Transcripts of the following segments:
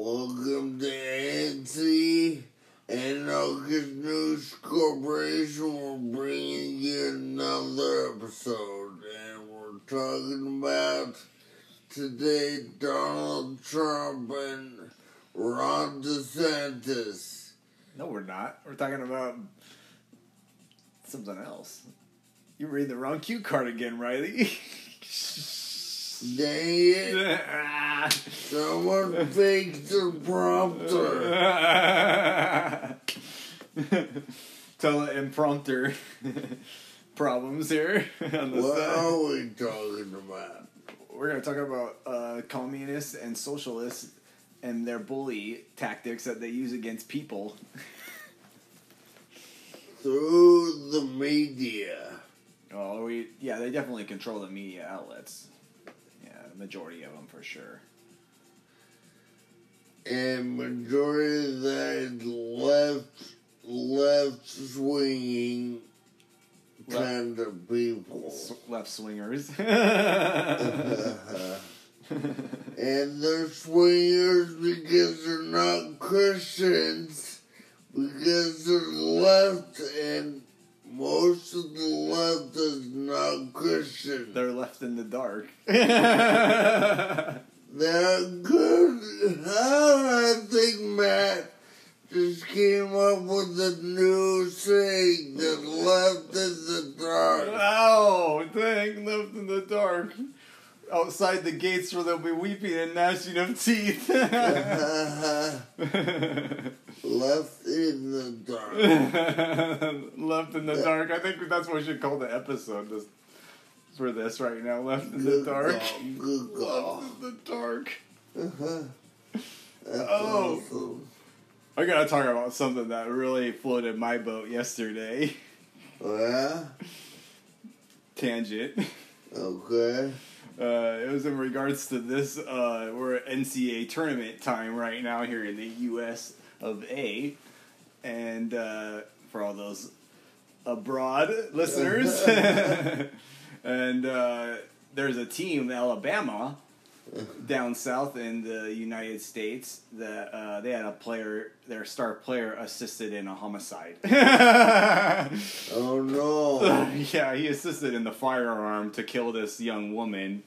Welcome to ANC and August News Corporation. We're bringing you another episode, and we're talking about today Donald Trump and Ron DeSantis. No, we're not. We're talking about something else. You read the wrong cue card again, Riley. Dang it! Someone faked the prompter. Teleprompter problems here on the What side. are we talking about? We're going to talk about uh, communists and socialists and their bully tactics that they use against people. Through the media. Oh, we yeah, they definitely control the media outlets. Majority of them for sure. and majority of that is left left swinging Left- kind of people. Left swingers. And they're swingers because they're not Christians, because they're left and most of the left is not Christian. They're left in the dark. They're good. I think Matt just came up with a new saying that left in the dark. oh, dang, left in the dark. Outside the gates where they'll be weeping and gnashing of teeth. left in the dark. left in the dark. I think that's what we should call the episode this, for this right now. Left in the dark. call, Good call. Left in the dark. That's Oh. awesome. I gotta talk about something that really floated my boat yesterday. Yeah? Tangent. Okay. Uh, it was in regards to this. Uh, we're at NCAA tournament time right now here in the U.S. of A, and uh, for all those abroad listeners, and uh, there's a team, Alabama, down south in the United States that uh, they had a player, their star player, assisted in a homicide. Oh no. yeah, he assisted in the firearm to kill this young woman.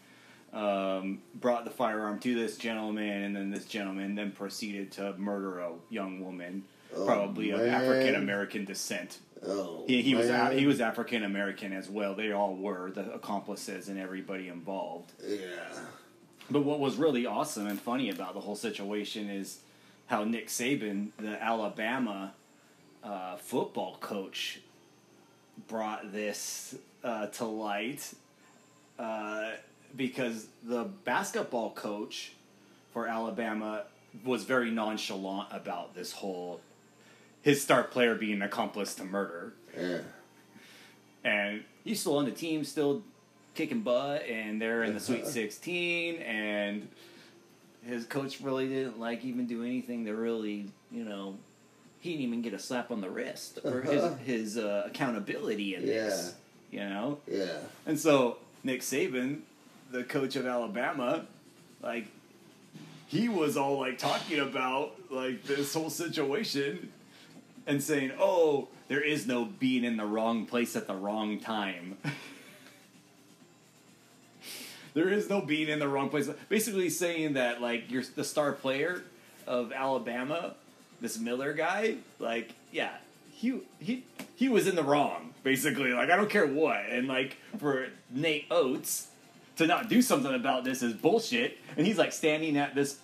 Um, brought the firearm to this gentleman, and then this gentleman then proceeded to murder a young woman, Oh, probably of. African American descent. Oh, He, he was a, he was African American as well. They all were the accomplices and everybody involved. Yeah. But what was really awesome and funny about the whole situation is how Nick Saban, the Alabama uh, football coach, brought this uh, to light uh, because the basketball coach for Alabama was very nonchalant about this whole his star player being an accomplice to murder Yeah. and he's still on the team, still kicking butt, and they're in the Sweet 16, and his coach really didn't like even do anything to really, you know, he didn't even get a slap on the wrist for his his uh, accountability in this, you know. Yeah. And so Nick Saban, the coach of Alabama, like he was all like talking about like this whole situation and saying, "Oh, there is no being in the wrong place at the wrong time." there is no being in the wrong place. Basically saying that like you're the star player of Alabama, this Miller guy, like yeah, he he he was in the wrong basically. Like I don't care what, and like for Nate Oats to not do something about this is bullshit. And he's like standing at this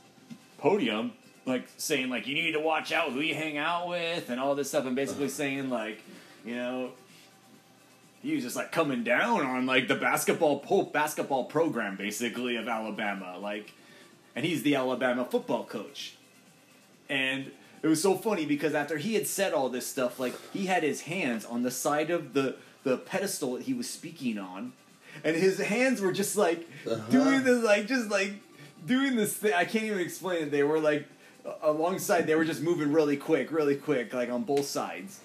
podium, like saying like you need to watch out who you hang out with and all this stuff, and basically saying like you know he was just like coming down on like the basketball po- basketball program basically of Alabama, like, and he's the Alabama football coach, and it was so funny because after he had said all this stuff, like he had his hands on the side of the the pedestal that he was speaking on, and his hands were just like Uh-huh. doing this, like just like doing this thing. I can't even explain it. They were like alongside. They were just moving really quick, really quick, like on both sides.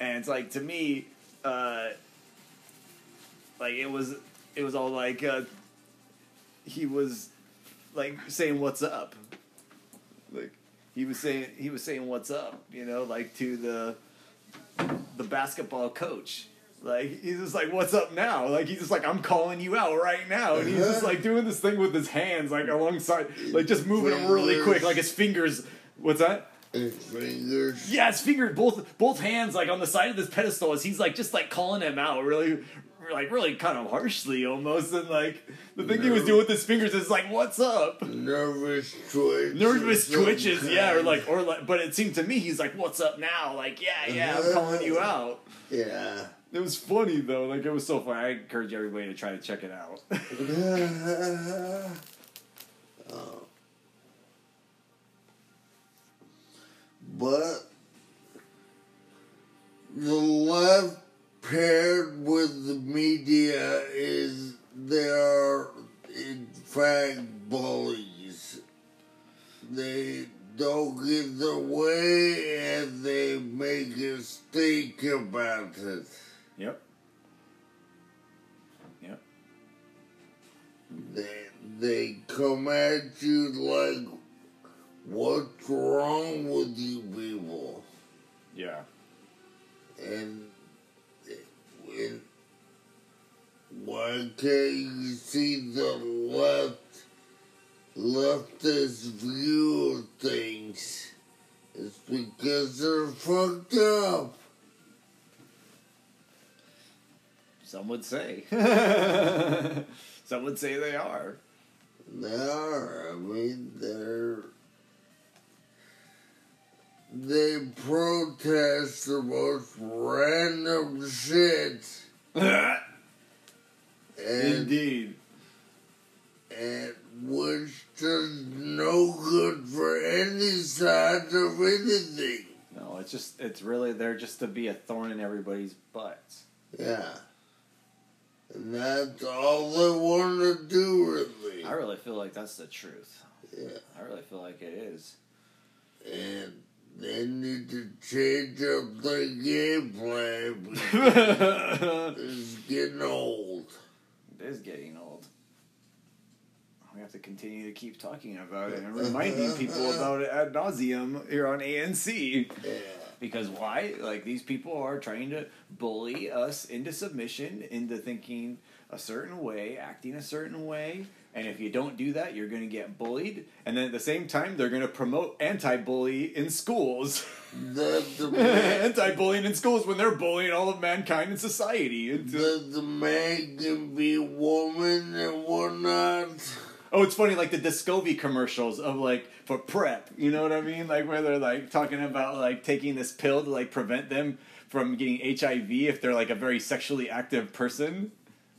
And it's like to me, uh, like it was, it was all like uh, he was like saying what's up. Like he was saying he was saying what's up, you know, like to the the basketball coach. Like he's just like, "What's up now?" Like he's just like, "I'm calling you out right now," and he's just like doing this thing with his hands, like alongside, like just moving them really quick, like his fingers. What's that? Fingers. Yeah, his fingers, both both hands, like on the side of this pedestal, as he's like just like calling him out, really, like really kind of harshly almost, and like the thing he was doing with his fingers is like, "What's up?" Nervous twitches. Nervous sometimes. twitches, yeah, or like, or like, but it seemed to me he's like, "What's up now?" Like, yeah, yeah, I'm calling you uh-huh. out. Yeah. It was funny though, like it was so funny. I encourage everybody to try to check it out. Oh. But the left paired with the media is they are in fact bullies. They don't get their way and they make a stink about it. yep. Yep. They they come at you like, what's wrong with you people? Yeah. And when why can't you see the left leftist view of things? It's because they're fucked up. Some would say. Some would say they are. They are. I mean, they're. They protest the most random shit. And, Indeed. and which does no good for any side of anything. No, it's just it's really there just to be a thorn in everybody's butts. Yeah. And that's all they want to do, really. I really feel like that's the truth. Yeah. I really feel like it is. And they need to change up their game plan it it's getting old. is getting old. We have to continue to keep talking about it and reminding people about it ad nauseum here on ANC. Yeah. Because why? Like these people are trying to bully us into submission, into thinking a certain way, acting a certain way. And if you don't do that, you're going to get bullied. And then at the same time, they're going to promote anti-bully in schools. That the anti-bullying in schools when they're bullying all of mankind in society. It's, that the man can be woman and whatnot. Oh, it's funny, like the Descovy commercials of like for PrEP. You know what I mean? Like where they're like talking about like taking this pill to like prevent them from getting HIV if they're like a very sexually active person.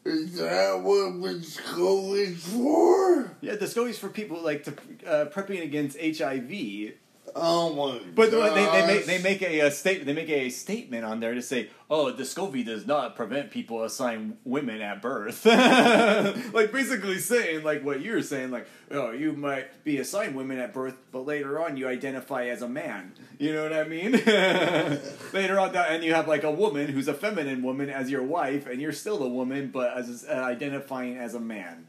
Is that what Descovy is for? Yeah, Descovy's for people like to uh, prepping against HIV. Oh my But gosh. they, they make they make a, uh state they make a statement on there to say, oh, Descovy does not prevent people assigning women at birth. like basically saying like what you're saying, like oh, you might be assigned women at birth, but later on you identify as a man. You know what I mean? later on, that, and you have like a woman who's a feminine woman as your wife, and you're still a woman, but as uh, identifying as a man.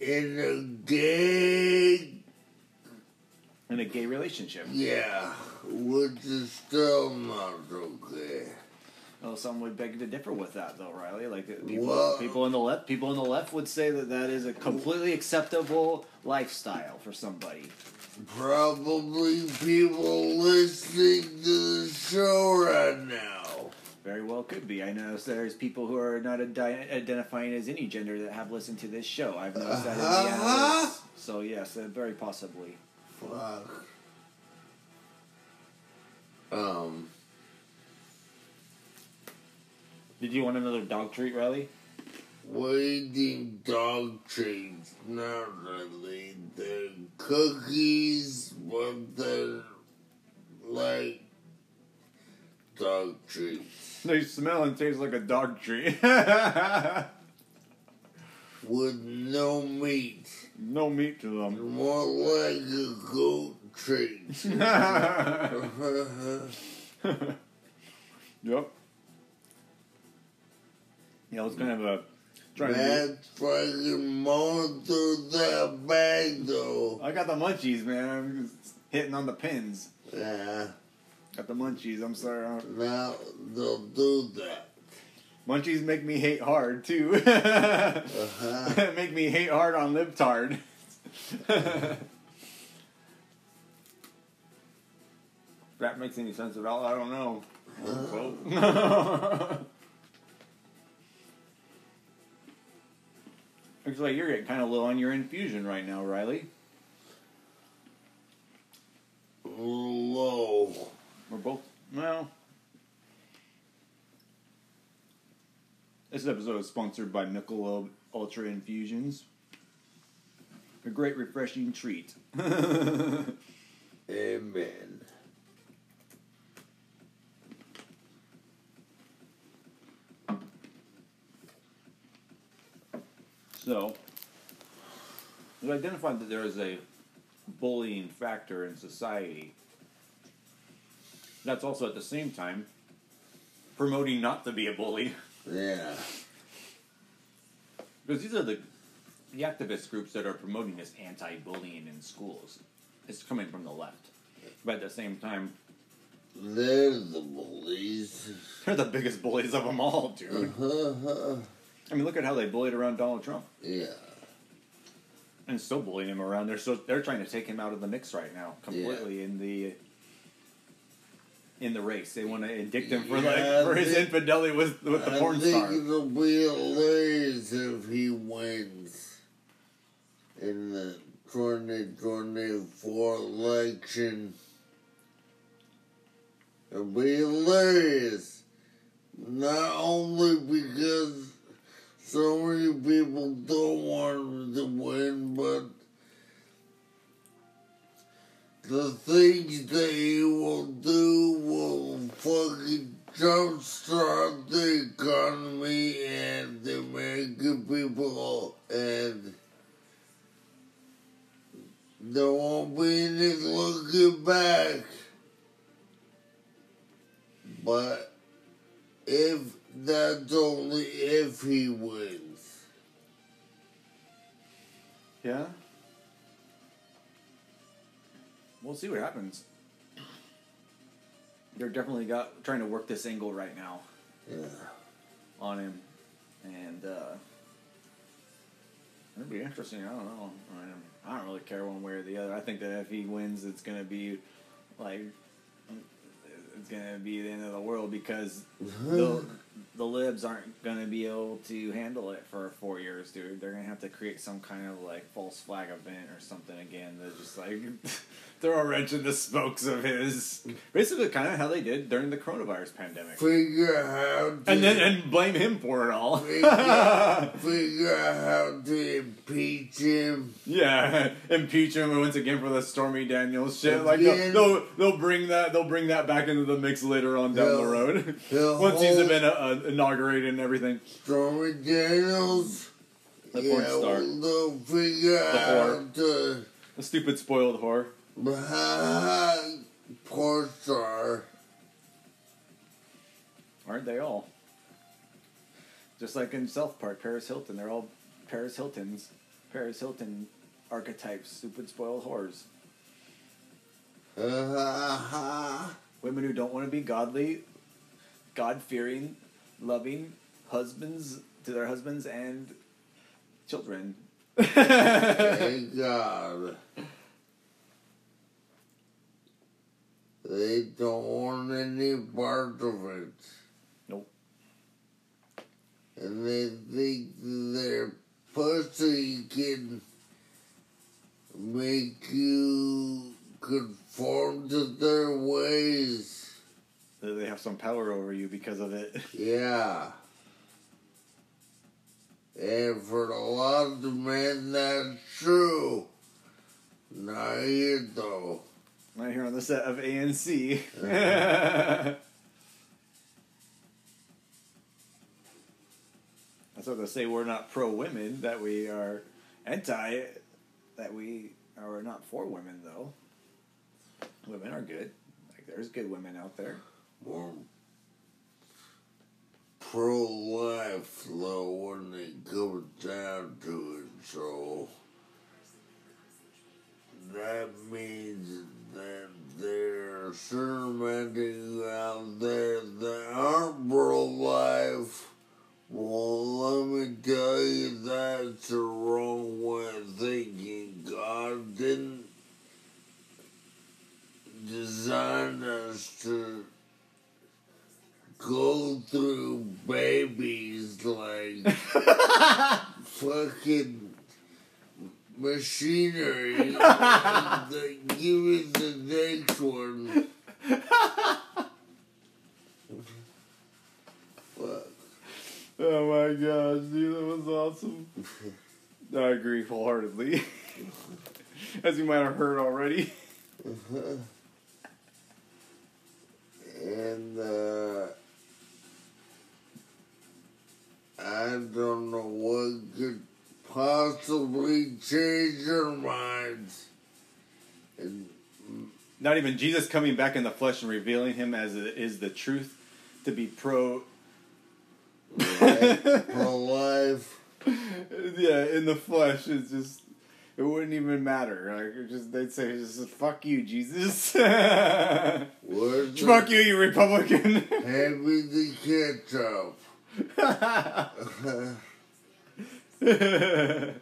in a gay, In a gay relationship. yeah, which is still not okay. Well, some would beg to differ with that, though, Riley. Like people, Well- people in the left, people on the left would say that that is a completely acceptable lifestyle for somebody. Probably people listening to the show right now. Very well, could be. I know there's people who are not adi- identifying as any gender that have listened to this show. I've noticed that in the Uh-huh. So yes, uh, very possibly. Fuck. Um, Did you want another dog treat, Riley? waiting dog treats, not really. They're cookies, but they're like dog treats. They smell and taste like a dog treat. With no meat. No meat to them. More like a goat treat. Yep. Yeah, I was kind of have a Matt's fucking through that bag though. I got the munchies, man. I'm just hitting on the pins. Yeah, Got the munchies. I'm sorry. Now they'll do that. Munchies make me hate hard too. Uh-huh. make me hate hard on libtard. If that makes any sense at all. I don't know. Well, Looks like you're getting kind of low on your infusion right now, Riley. Low. We're both. Well, this episode is sponsored by Michelob Ultra Infusions. A great, refreshing treat. Amen. So, we identified that there is a bullying factor in society. That's also at the same time promoting not to be a bully. Yeah. Because these are the the activist groups that are promoting this anti-bullying in schools. It's coming from the left, but at the same time, They're the bullies. they're the biggest bullies of them all, dude. Uh-huh. I mean, look at how they bullied around Donald Trump, Yeah. and still bullying him around. They're so they're trying to take him out of the mix right now, completely in the in the race. They want to indict him for Yeah, like for his they- infidelity with with the I porn think star. it'll be hilarious if he wins in the 2024 election. It'll be hilarious. Not only because so many people don't want him to win, but the things he will do will fucking jumpstart the economy and the American people, and there won't be any looking back. But if that's only if he wins. Yeah. We'll see what happens. They're definitely got trying to work this angle right now Yeah. on him, and uh, it'll be interesting. I don't know. I, mean, I don't really care one way or the other. I think that if he wins, it's gonna be like it's gonna be the end of the world because the the libs aren't gonna be able to handle it for four years, dude. They're gonna have to create some kind of like false flag event or something again that just like throw a wrench in the spokes of his. Basically, kind of how they did during the coronavirus pandemic, Figure out and then and blame him for it all. figure, figure out how to impeach him. Yeah, impeach him once again for the Stormy Daniels shit. Like they'll, they'll they'll bring that they'll bring that back into the mix later on down the road once he's been uh, uh, inaugurated and everything. Stormy Daniels. The porn yeah, star. well, they'll figure The whore. to The stupid spoiled whore. porn star. Aren't they all? Just like in South Park, Paris Hilton, they're all Paris Hiltons, Paris Hilton archetypes, stupid spoiled whores. Women who don't want to be godly, God fearing, loving husbands to their husbands and children. Thank God. They don't want any part of it. Nope. And they think their pussy can make you conform to their ways. They have some power over you because of it. Yeah. And for a lot of men, that's true. Not here, though. Right here on the set of ANC. Uh-huh. That's what they say. We're not pro women. That we are anti. That we are not for women, though. Women are good. Like there's good women out there. More pro life, though, when it comes down to it. So that means that there are certain men out there that aren't pro-life. Well, let me tell you, that's the wrong way of thinking. God didn't design us to go through babies like fucking machinery. Like, Give me the next one. Fuck. Oh my gosh, dude, that was awesome. I agree wholeheartedly. As you might have heard already. and uh, I don't know what could possibly change their minds. And Not even Jesus coming back in the flesh and revealing him as it is the truth to be pro. pro life. yeah, in the flesh it's just. It wouldn't even matter. Like, just they'd say, "Just fuck you, Jesus." fuck you, you Republican. Hand me the ketchup. Uh,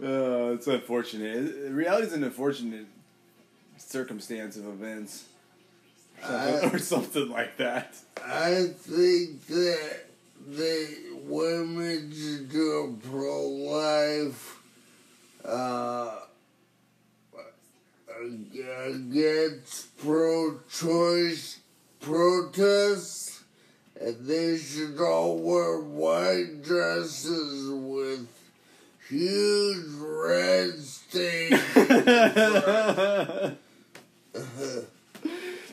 it's unfortunate. Reality is an unfortunate circumstance of events, I- or something like that. I think that the women should do a pro-life uh, against pro-choice protests, and they should all wear white dresses with huge red stains.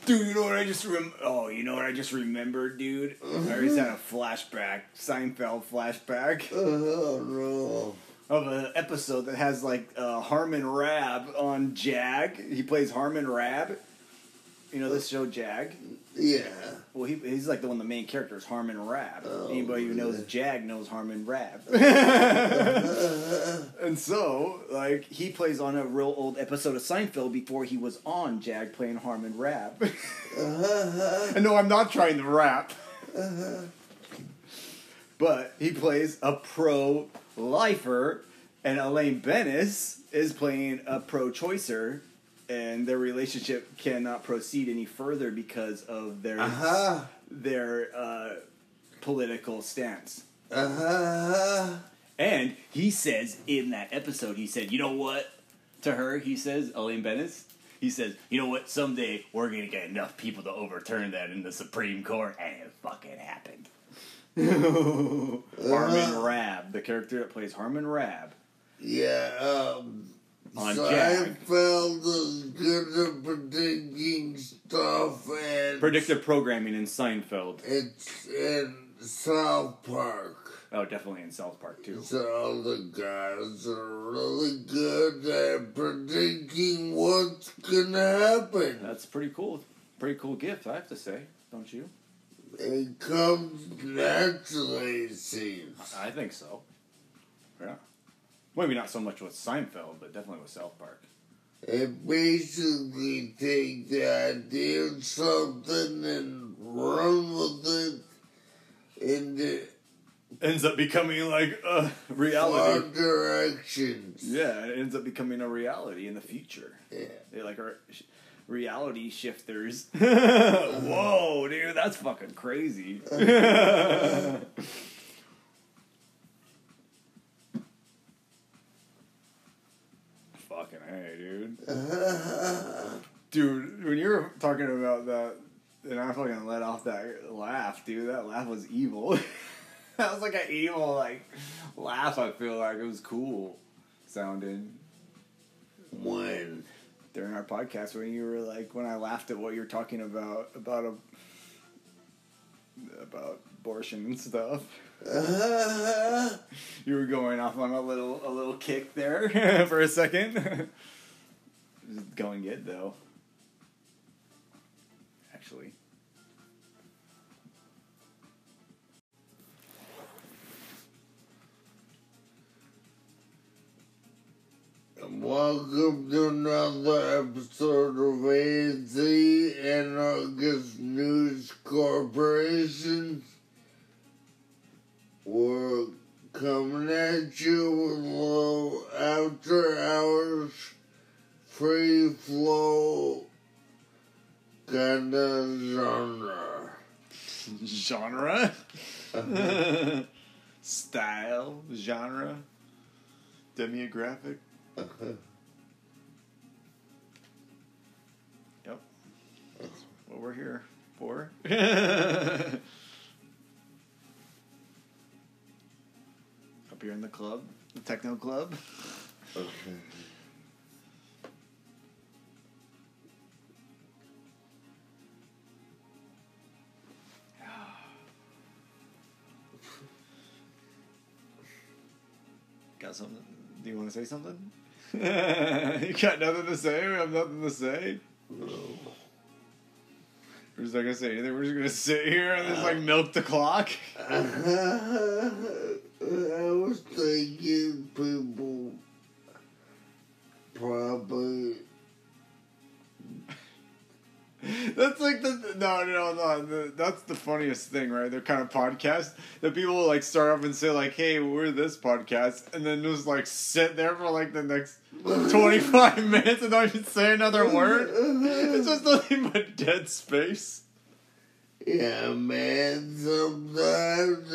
Dude, you know what I just rem- Oh, you know what I just remembered, dude? I just had a flashback, Seinfeld flashback oh no. of an episode that has like uh, Harmon Rabb on JAG. He plays Harmon Rabb. You know this show JAG. Yeah. Well, he, he's like the one, the main character is Harmon Rabb. Oh, Anybody who knows? JAG knows Harmon Rabb. and so, like, he plays on a real old episode of Seinfeld before he was on JAG playing Harmon Rabb. Uh-huh. and no, I'm not trying to rap. Uh-huh. but he plays a pro lifer, and Elaine Benes is playing a pro choicer, and their relationship cannot proceed any further because of their Uh-huh. their uh, political stance. Uh-huh. And he says in that episode, he said, "You know what?" To her, he says, Elaine Benes. He says, "You know what? Someday we're gonna get enough people to overturn that in the Supreme Court," and it fucking happened. Harmon Rabb, the character that plays Harmon Rabb, Yeah, um, On JAG. Seinfeld is good at predicting stuff and predictive programming in Seinfeld. it's in South Park. Oh, definitely in South Park too. So the guys are really good at predicting what's gonna happen. That's pretty cool. Pretty cool gift, I have to say, don't you? It comes naturally, it seems. I think so. Yeah. Maybe not so much with Seinfeld, but definitely with South Park. It basically take the idea of something and run with it and it ends up becoming like a reality. directions. Yeah, it ends up becoming a reality in the future. Yeah. They're like our reality shifters. Whoa, dude, that's fucking crazy. hey, dude. Dude, when you were talking about that, and I fucking let off that laugh, dude. That laugh was evil. that was like an evil like laugh. I feel like it was cool sounding One during our podcast when you were like when I laughed at what you're talking about about a about abortion and stuff. You were going off on a little a little kick there for a second. going good though. Actually. Welcome to another episode of AZ Anarchist News Corporation. We're coming at you with low after hours free flow kind of genre. genre, uh-huh. style, genre, demographic. Uh-huh. Yep, that's what we're here for. Here in the club, the techno club. Okay. Got something? Do you want to say something? you got nothing to say? We have nothing to say? No. We're just not gonna say anything. We're just gonna sit here and just like uh-huh. milk the clock. I was thinking people probably That's like the no no no. The, that's the funniest thing, right? They're kind of podcast that people will like start off and say like, "Hey, we're this podcast," and then just like sit there for like the next twenty five minutes and don't even say another word. It's just nothing but dead space. Yeah, man, sometimes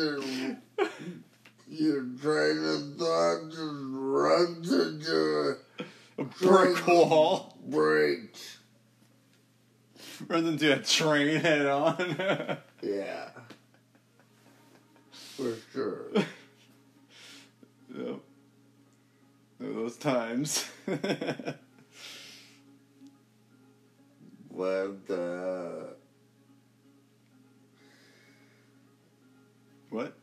your train of thought just runs into A brick wall breaks. runs into a train head on. Yeah. For sure. Yep. Those times. But, uh, what?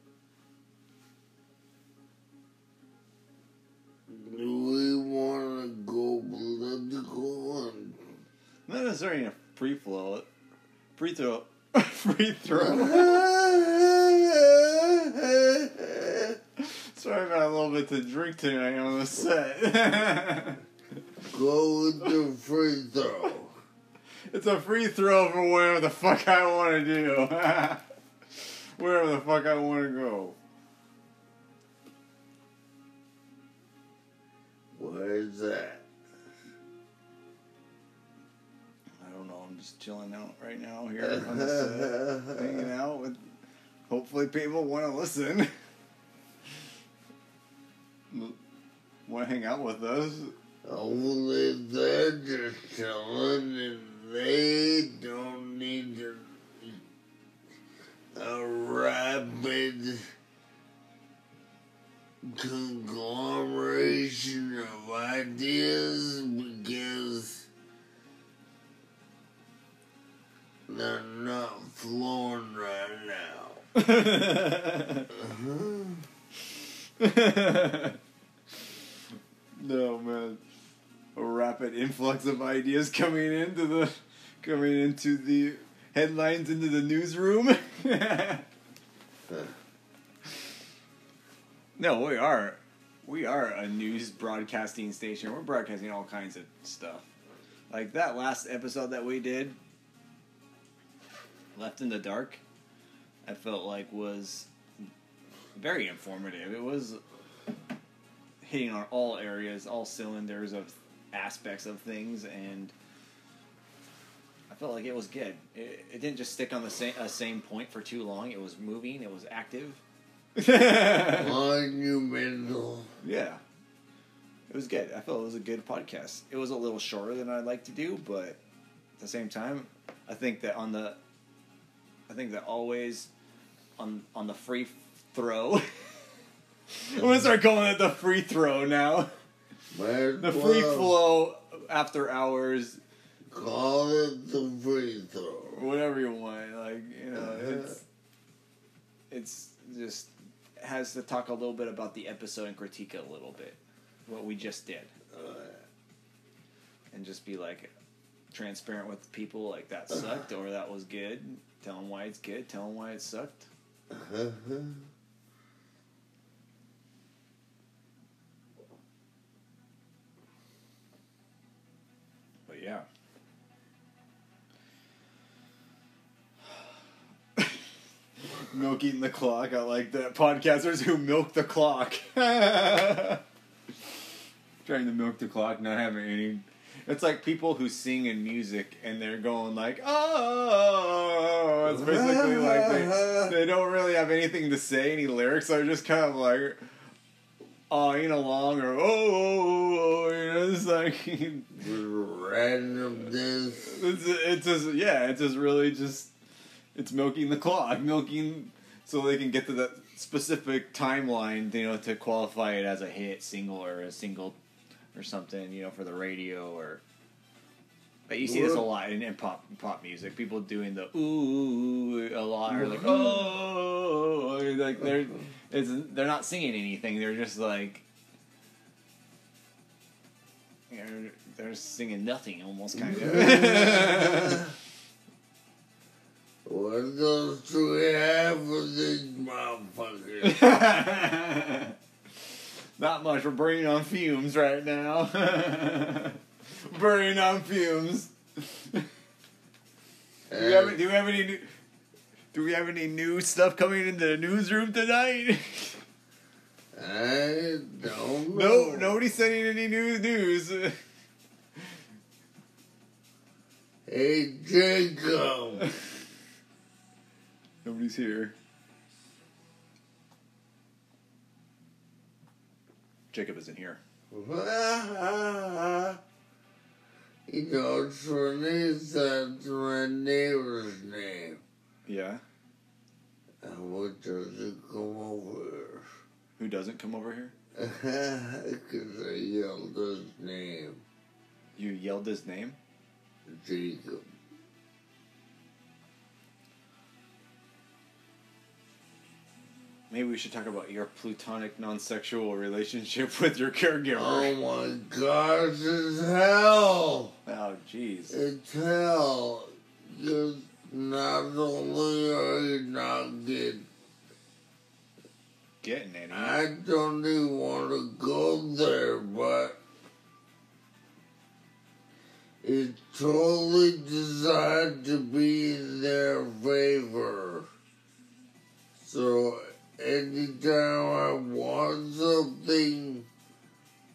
Necessarily a free flow. Free throw. free throw. Sorry about a little bit to drink tonight on the set. go with the free throw? it's a free throw for whatever the fuck I want to do. wherever the fuck I want to go. Right now here on the set, hanging out with. Hopefully, people want to listen. want to hang out with us. Only they're just chilling and they don't need to, a rapid conglomeration of ideas no man, a rapid influx of ideas coming into the coming into the headlines into the newsroom. no, we are we are a news broadcasting station. We're broadcasting all kinds of stuff. Like that last episode that we did, Left in the Dark, I felt like was very informative. It was hitting on all areas, all cylinders of aspects of things, and I felt like it was good. It, it didn't just stick on the same uh, same point for too long. It was moving. It was active. Monumental. Yeah. It was good. I felt it was a good podcast. It was a little shorter than I'd like to do, but at the same time, I think that on the I think that always on on the free throw I'm gonna start calling it the free throw now. Might The free flow after hours, Call it the free throw. whatever you want. Like, you know, it's it's just has to talk a little bit about the episode and critique it a little bit. What we just did. and just be like transparent with people like that uh-huh. sucked or that was good tell them why it's good tell them why it sucked Uh-huh. yeah. Milking the clock. I like that. Podcasters who milk the clock. Trying to milk the clock, not having any. It's like people who sing in music and they're going like, oh. It's basically like they, they don't really have anything to say, any lyrics. They're just kind of like, oh, awing along or oh, oh, oh, you know, it's like randomness. it's it's just yeah, it's just really just it's milking the clock, milking so they can get to that specific timeline, you know, to qualify it as a hit single or a single or something, you know, for the radio or. But you see this a lot in, in pop pop music. People doing the ooh a lot, or like oh, like they're it's they're not singing anything. They're just like they're they're singing nothing almost kind of. What else do we have with these motherfuckers? Not much. We're burning on fumes right now. burning on fumes. do, we have, do we have any new? Do we have any new stuff coming into the newsroom tonight? I don't know. no, nobody's sending any new news. Hey, Jacob. Nobody's here. Jacob isn't here. you know, funny, that's my neighbor's name. Yeah. And what does it come over? Who doesn't come over here? Because I yelled his name, You yelled his name? Jacob. Maybe we should talk about your platonic non-sexual relationship with your caregiver. Oh my gosh, it's hell! Oh, jeez. It's hell. Because not only are you not getting, Getting any? I don't even want to go there, but it's totally designed to be in their favor. So anytime uh, I want something,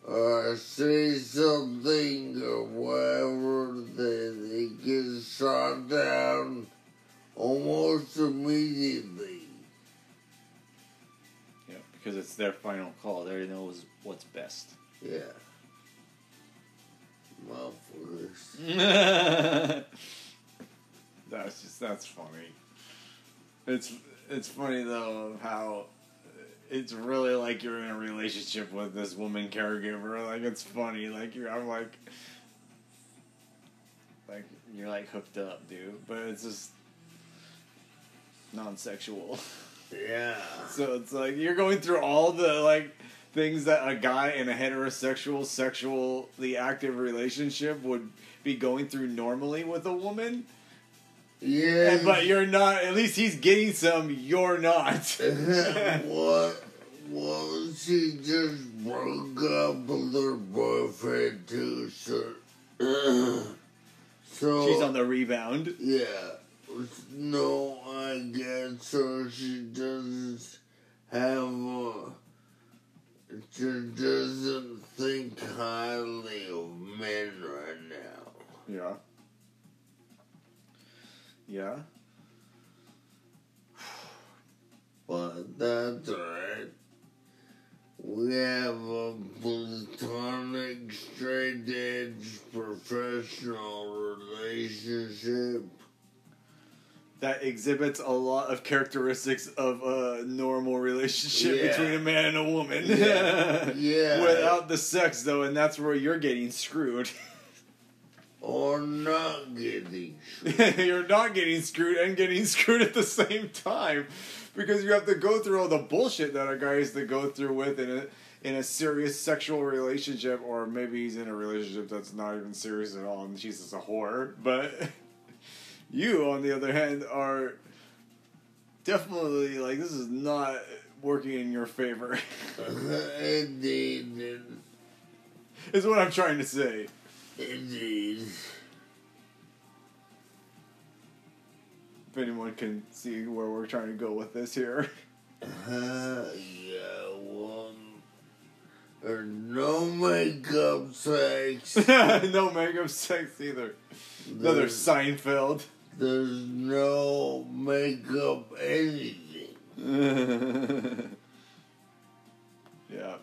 or I say something, or whatever, then it gets shot down almost immediately. Yeah, because it's their final call. They knows what's best. Yeah. Motherfuckers. that's just that's funny. It's it's funny though of how it's really like you're in a relationship with this woman caregiver. Like it's funny. Like you're I'm like like you're like hooked up, dude. But it's just non-sexual. Yeah. So it's like you're going through all the like things that a guy in a heterosexual, sexually active relationship would be going through normally with a woman. Yeah. But you're not. At least he's getting some. You're not. what? Well, she just broke up with her boyfriend too, so. so She's on the rebound. Yeah. No, I guess so. She exhibits a lot of characteristics of a normal relationship Yeah. between a man and a woman. Yeah. Yeah. Without the sex, though, and that's where you're getting screwed. Or not getting screwed. you're not getting screwed and getting screwed at the same time because you have to go through all the bullshit that a guy has to go through with in a in a serious sexual relationship or maybe he's in a relationship that's not even serious at all and she's just a whore but you on the other hand are definitely like this is not working in your favor Indeed. is what i'm trying to say Indeed. If anyone can see where we're trying to go with this here. Uh, yeah, well, there's no makeup sex. no makeup sex either. Another There's, Seinfeld. There's no makeup anything. yeah.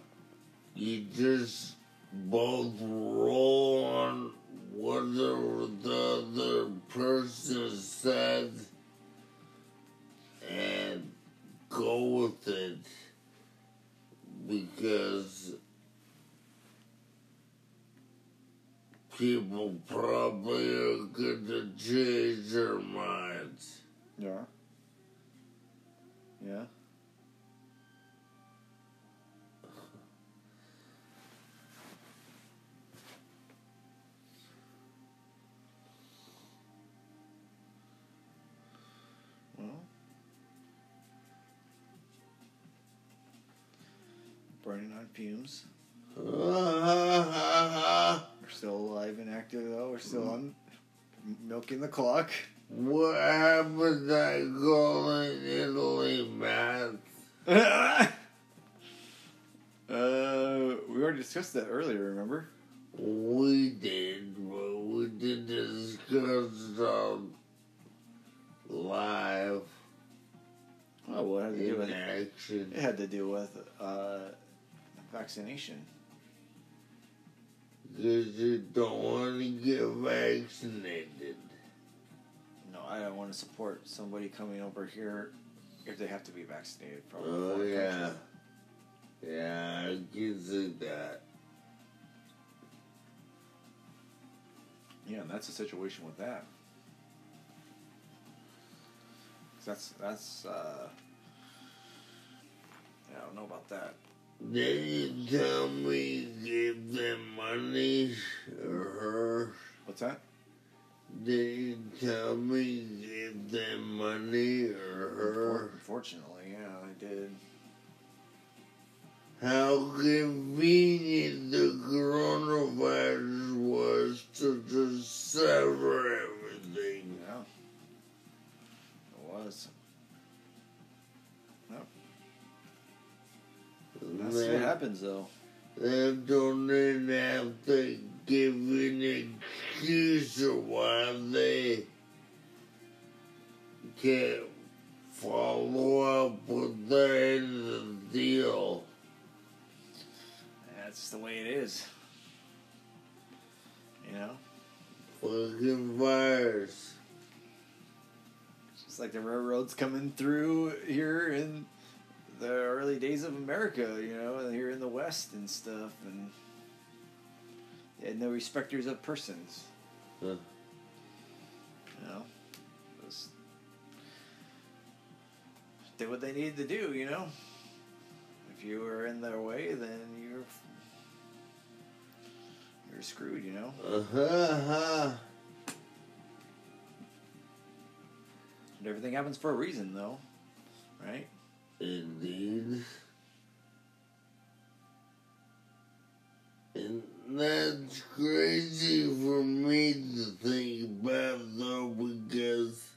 You just both roll on whatever the other person said and go with it because people probably are going to change their minds. Yeah. Yeah. Burning on fumes. We're and active though. We're still on milking the clock. what happened to that girl in Italy, man? uh, we already discussed that earlier. Remember? We did, but we did discuss on live Oh, well, it had to do with action. it had to do with uh, vaccination. Because you don't want to get vaccinated. No, I don't want to support somebody coming over here if they have to be vaccinated from. Oh, yeah. country. Yeah, I can see that. Yeah, and that's the situation with that. That's that's. Uh, yeah, I don't know about that. Then you tell me give them money or her. What's that? Did you tell me give them money or her. Unfortunately, yeah, I did. How convenient the coronavirus was to just sever everything. Yeah, it was. That's what happens, though. then don't even have to give an excuse of why they can't follow up with the end of the deal. That's the way it is. You know, Fucking virus. it's just like the railroads coming through here in the early days of America. You know, here in the West and stuff, and they had no respecters of persons. Huh. You know, just did what they needed to do. You know, if you were in their way, then you're you're screwed. You know. Uh-huh. And everything happens for a reason, though, right? Indeed. And that's crazy for me to think about though because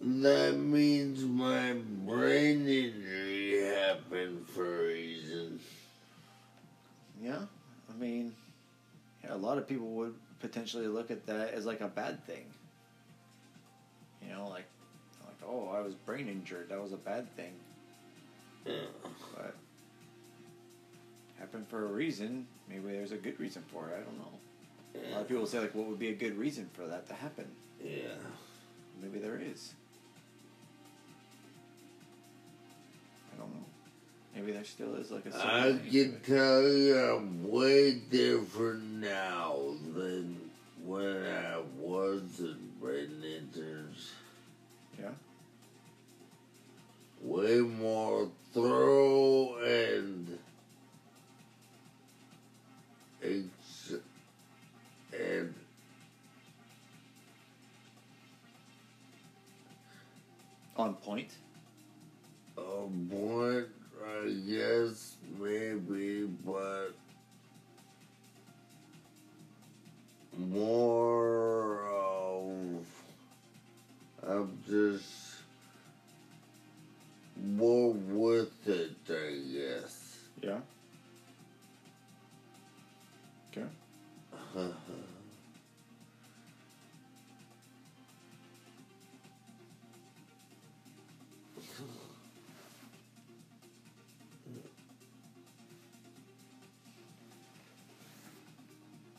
that means my brain injury happened for a reason. Yeah, I mean, yeah, a lot of people would potentially look at that as like a bad thing. You know, like, like oh, I was brain injured. That was a bad thing, Yeah. but happened for a reason. Maybe there's a good reason for it. I don't know. A lot of people say like, what would be a good reason for that to happen? Yeah. Maybe there is. I don't know. Maybe there still is like a. I can tell you I'm way different now than when I was in brain Way more thorough and ex- and On point. a point, I guess maybe, but more